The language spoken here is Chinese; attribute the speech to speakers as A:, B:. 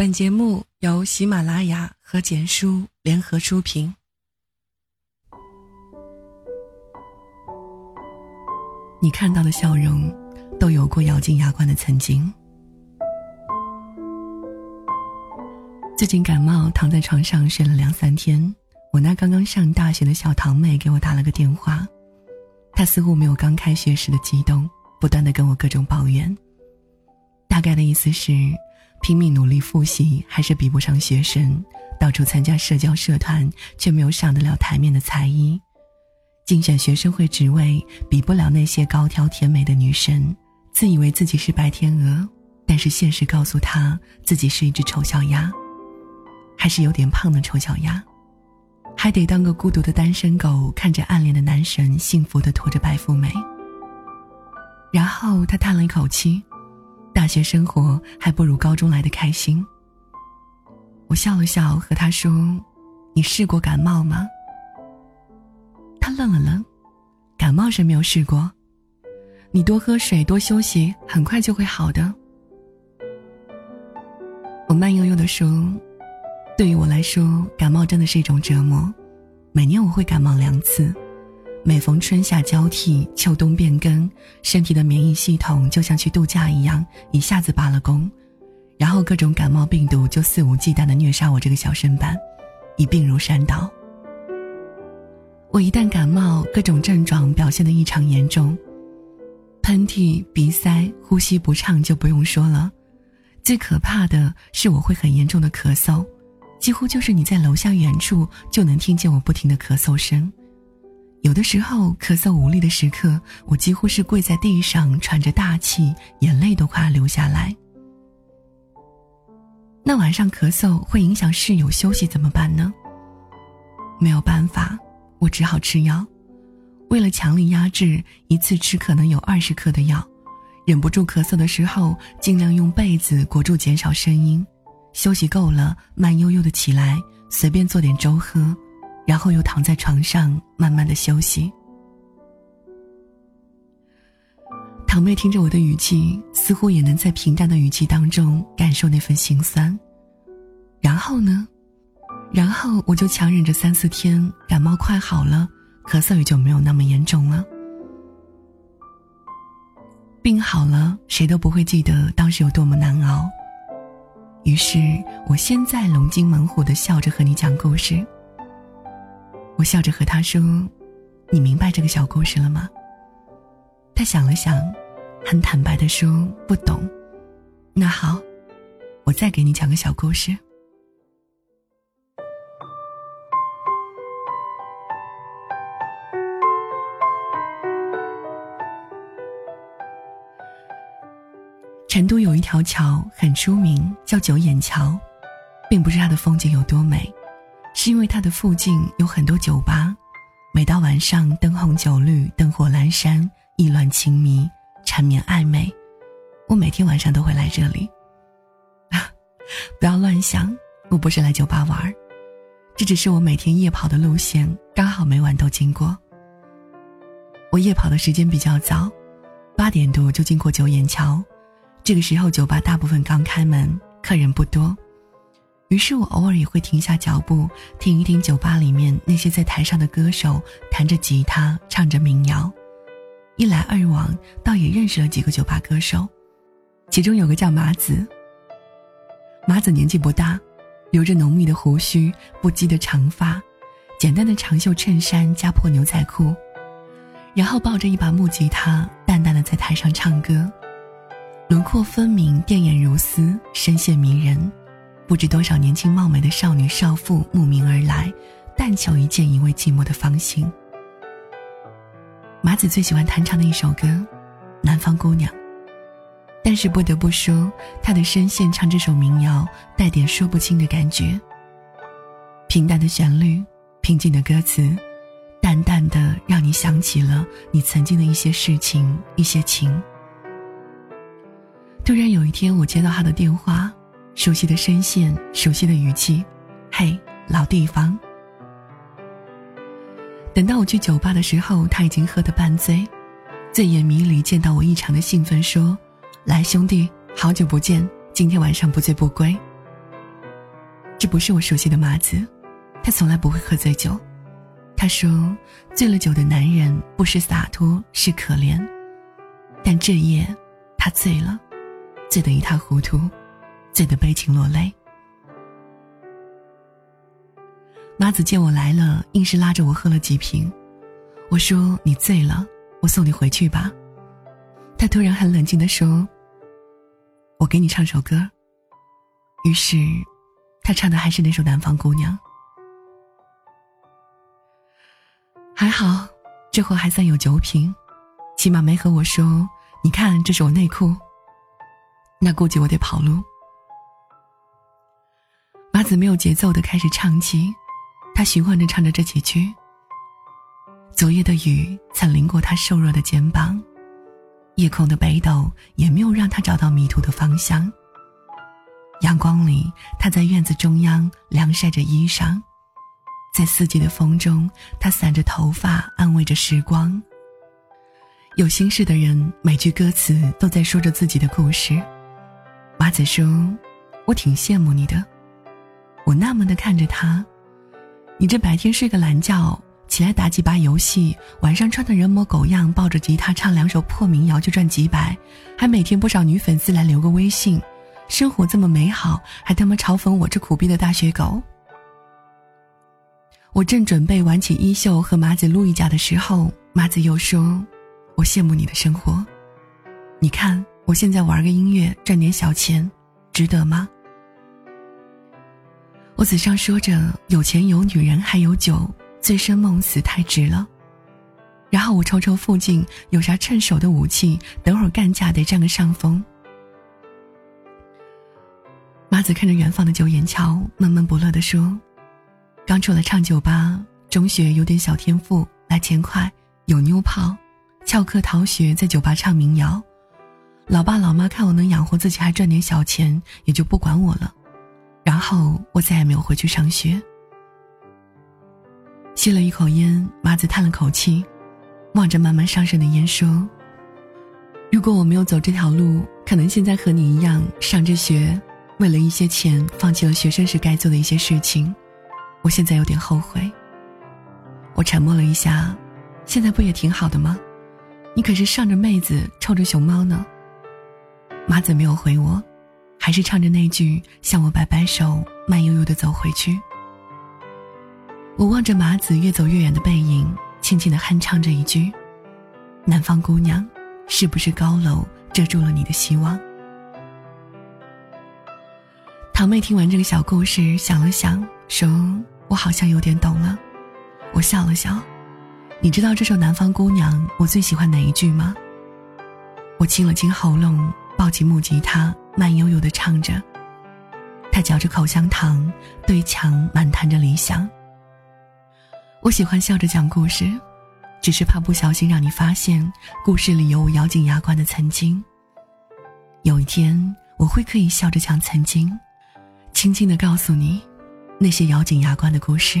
A: 本节目由喜马拉雅和简书联合出品。你看到的笑容，都有过咬紧牙关的曾经。最近感冒，躺在床上睡了两三天。我那刚刚上大学的小堂妹给我打了个电话，她似乎没有刚开学时的激动，不断的跟我各种抱怨。大概的意思是。拼命努力复习，还是比不上学生；到处参加社交社团，却没有上得了台面的才艺；竞选学生会职位，比不了那些高挑甜美的女神；自以为自己是白天鹅，但是现实告诉她自己是一只丑小鸭，还是有点胖的丑小鸭；还得当个孤独的单身狗，看着暗恋的男神幸福的拖着白富美。然后他叹了一口气。大学生活还不如高中来的开心。我笑了笑，和他说：“你试过感冒吗？”他愣了愣，感冒是没有试过。你多喝水，多休息，很快就会好的。我慢悠悠的说：“对于我来说，感冒真的是一种折磨。每年我会感冒两次。”每逢春夏交替、秋冬变更，身体的免疫系统就像去度假一样，一下子罢了工，然后各种感冒病毒就肆无忌惮地虐杀我这个小身板，一病如山倒。我一旦感冒，各种症状表现得异常严重，喷嚏、鼻塞、呼吸不畅就不用说了，最可怕的是我会很严重的咳嗽，几乎就是你在楼下远处就能听见我不停的咳嗽声。有的时候咳嗽无力的时刻，我几乎是跪在地上喘着大气，眼泪都快流下来。那晚上咳嗽会影响室友休息怎么办呢？没有办法，我只好吃药。为了强力压制，一次吃可能有二十克的药。忍不住咳嗽的时候，尽量用被子裹住，减少声音。休息够了，慢悠悠的起来，随便做点粥喝。然后又躺在床上慢慢的休息。堂妹听着我的语气，似乎也能在平淡的语气当中感受那份心酸。然后呢？然后我就强忍着三四天感冒快好了，咳嗽也就没有那么严重了。病好了，谁都不会记得当时有多么难熬。于是我现在龙精猛虎的笑着和你讲故事。我笑着和他说：“你明白这个小故事了吗？”他想了想，很坦白的说：“不懂。”那好，我再给你讲个小故事。成都有一条桥很出名，叫九眼桥，并不是它的风景有多美。是因为它的附近有很多酒吧，每到晚上灯红酒绿、灯火阑珊、意乱情迷、缠绵暧昧，我每天晚上都会来这里。不要乱想，我不是来酒吧玩儿这只是我每天夜跑的路线，刚好每晚都经过。我夜跑的时间比较早，八点多就经过九眼桥，这个时候酒吧大部分刚开门，客人不多。于是我偶尔也会停下脚步，听一听酒吧里面那些在台上的歌手弹着吉他，唱着民谣。一来二往，倒也认识了几个酒吧歌手，其中有个叫麻子。麻子年纪不大，留着浓密的胡须，不羁的长发，简单的长袖衬衫加破牛仔裤，然后抱着一把木吉他，淡淡的在台上唱歌，轮廓分明，电眼如丝，声线迷人。不知多少年轻貌美的少女少妇慕名而来，但求一见一位寂寞的芳心。麻子最喜欢弹唱的一首歌《南方姑娘》，但是不得不说，她的声线唱这首民谣带点说不清的感觉。平淡的旋律，平静的歌词，淡淡的让你想起了你曾经的一些事情、一些情。突然有一天，我接到他的电话。熟悉的声线，熟悉的语气，嘿，老地方。等到我去酒吧的时候，他已经喝得半醉，醉眼迷离，见到我异常的兴奋，说：“来，兄弟，好久不见，今天晚上不醉不归。”这不是我熟悉的麻子，他从来不会喝醉酒。他说，醉了酒的男人不是洒脱，是可怜。但这夜，他醉了，醉得一塌糊涂，醉得悲情落泪。麻子见我来了，硬是拉着我喝了几瓶。我说：“你醉了，我送你回去吧。”他突然很冷静地说：“我给你唱首歌。”于是，他唱的还是那首《南方姑娘》。还好，这货还算有酒品，起码没和我说：“你看，这是我内裤。”那估计我得跑路。子没有节奏的开始唱起。他循环着唱着这几句。昨夜的雨曾淋过他瘦弱的肩膀，夜空的北斗也没有让他找到迷途的方向。阳光里，他在院子中央晾晒着衣裳，在四季的风中，他散着头发，安慰着时光。有心事的人，每句歌词都在说着自己的故事。麻子说：“我挺羡慕你的。”那么的看着他。你这白天睡个懒觉，起来打几把游戏，晚上穿的人模狗样，抱着吉他唱两首破民谣就赚几百，还每天不少女粉丝来留个微信，生活这么美好，还他妈嘲讽我这苦逼的大学狗。我正准备挽起衣袖和麻子撸一架的时候，麻子又说：“我羡慕你的生活，你看我现在玩个音乐赚点小钱，值得吗？”我嘴上说着有钱有女人还有酒，醉生梦死太值了。然后我瞅瞅附近有啥趁手的武器，等会儿干架得占个上风。麻子看着远方的九眼桥，闷闷不乐地说：“刚出来唱酒吧，中学有点小天赋，来钱快，有妞泡，翘课逃学在酒吧唱民谣。老爸老妈看我能养活自己，还赚点小钱，也就不管我了。”然后我再也没有回去上学。吸了一口烟，麻子叹了口气，望着慢慢上升的烟说：“如果我没有走这条路，可能现在和你一样上着学，为了一些钱放弃了学生时该做的一些事情。我现在有点后悔。”我沉默了一下，现在不也挺好的吗？你可是上着妹子，臭着熊猫呢。麻子没有回我。还是唱着那句，向我摆摆手，慢悠悠的走回去。我望着麻子越走越远的背影，轻轻的哼唱着一句：“南方姑娘，是不是高楼遮住了你的希望？”堂妹听完这个小故事，想了想，说：“我好像有点懂了。”我笑了笑：“你知道这首《南方姑娘》我最喜欢哪一句吗？”我清了清喉咙，抱起木吉他。慢悠悠的唱着，他嚼着口香糖，对墙满谈着理想。我喜欢笑着讲故事，只是怕不小心让你发现故事里有我咬紧牙关的曾经。有一天，我会可以笑着讲曾经，轻轻的告诉你那些咬紧牙关的故事。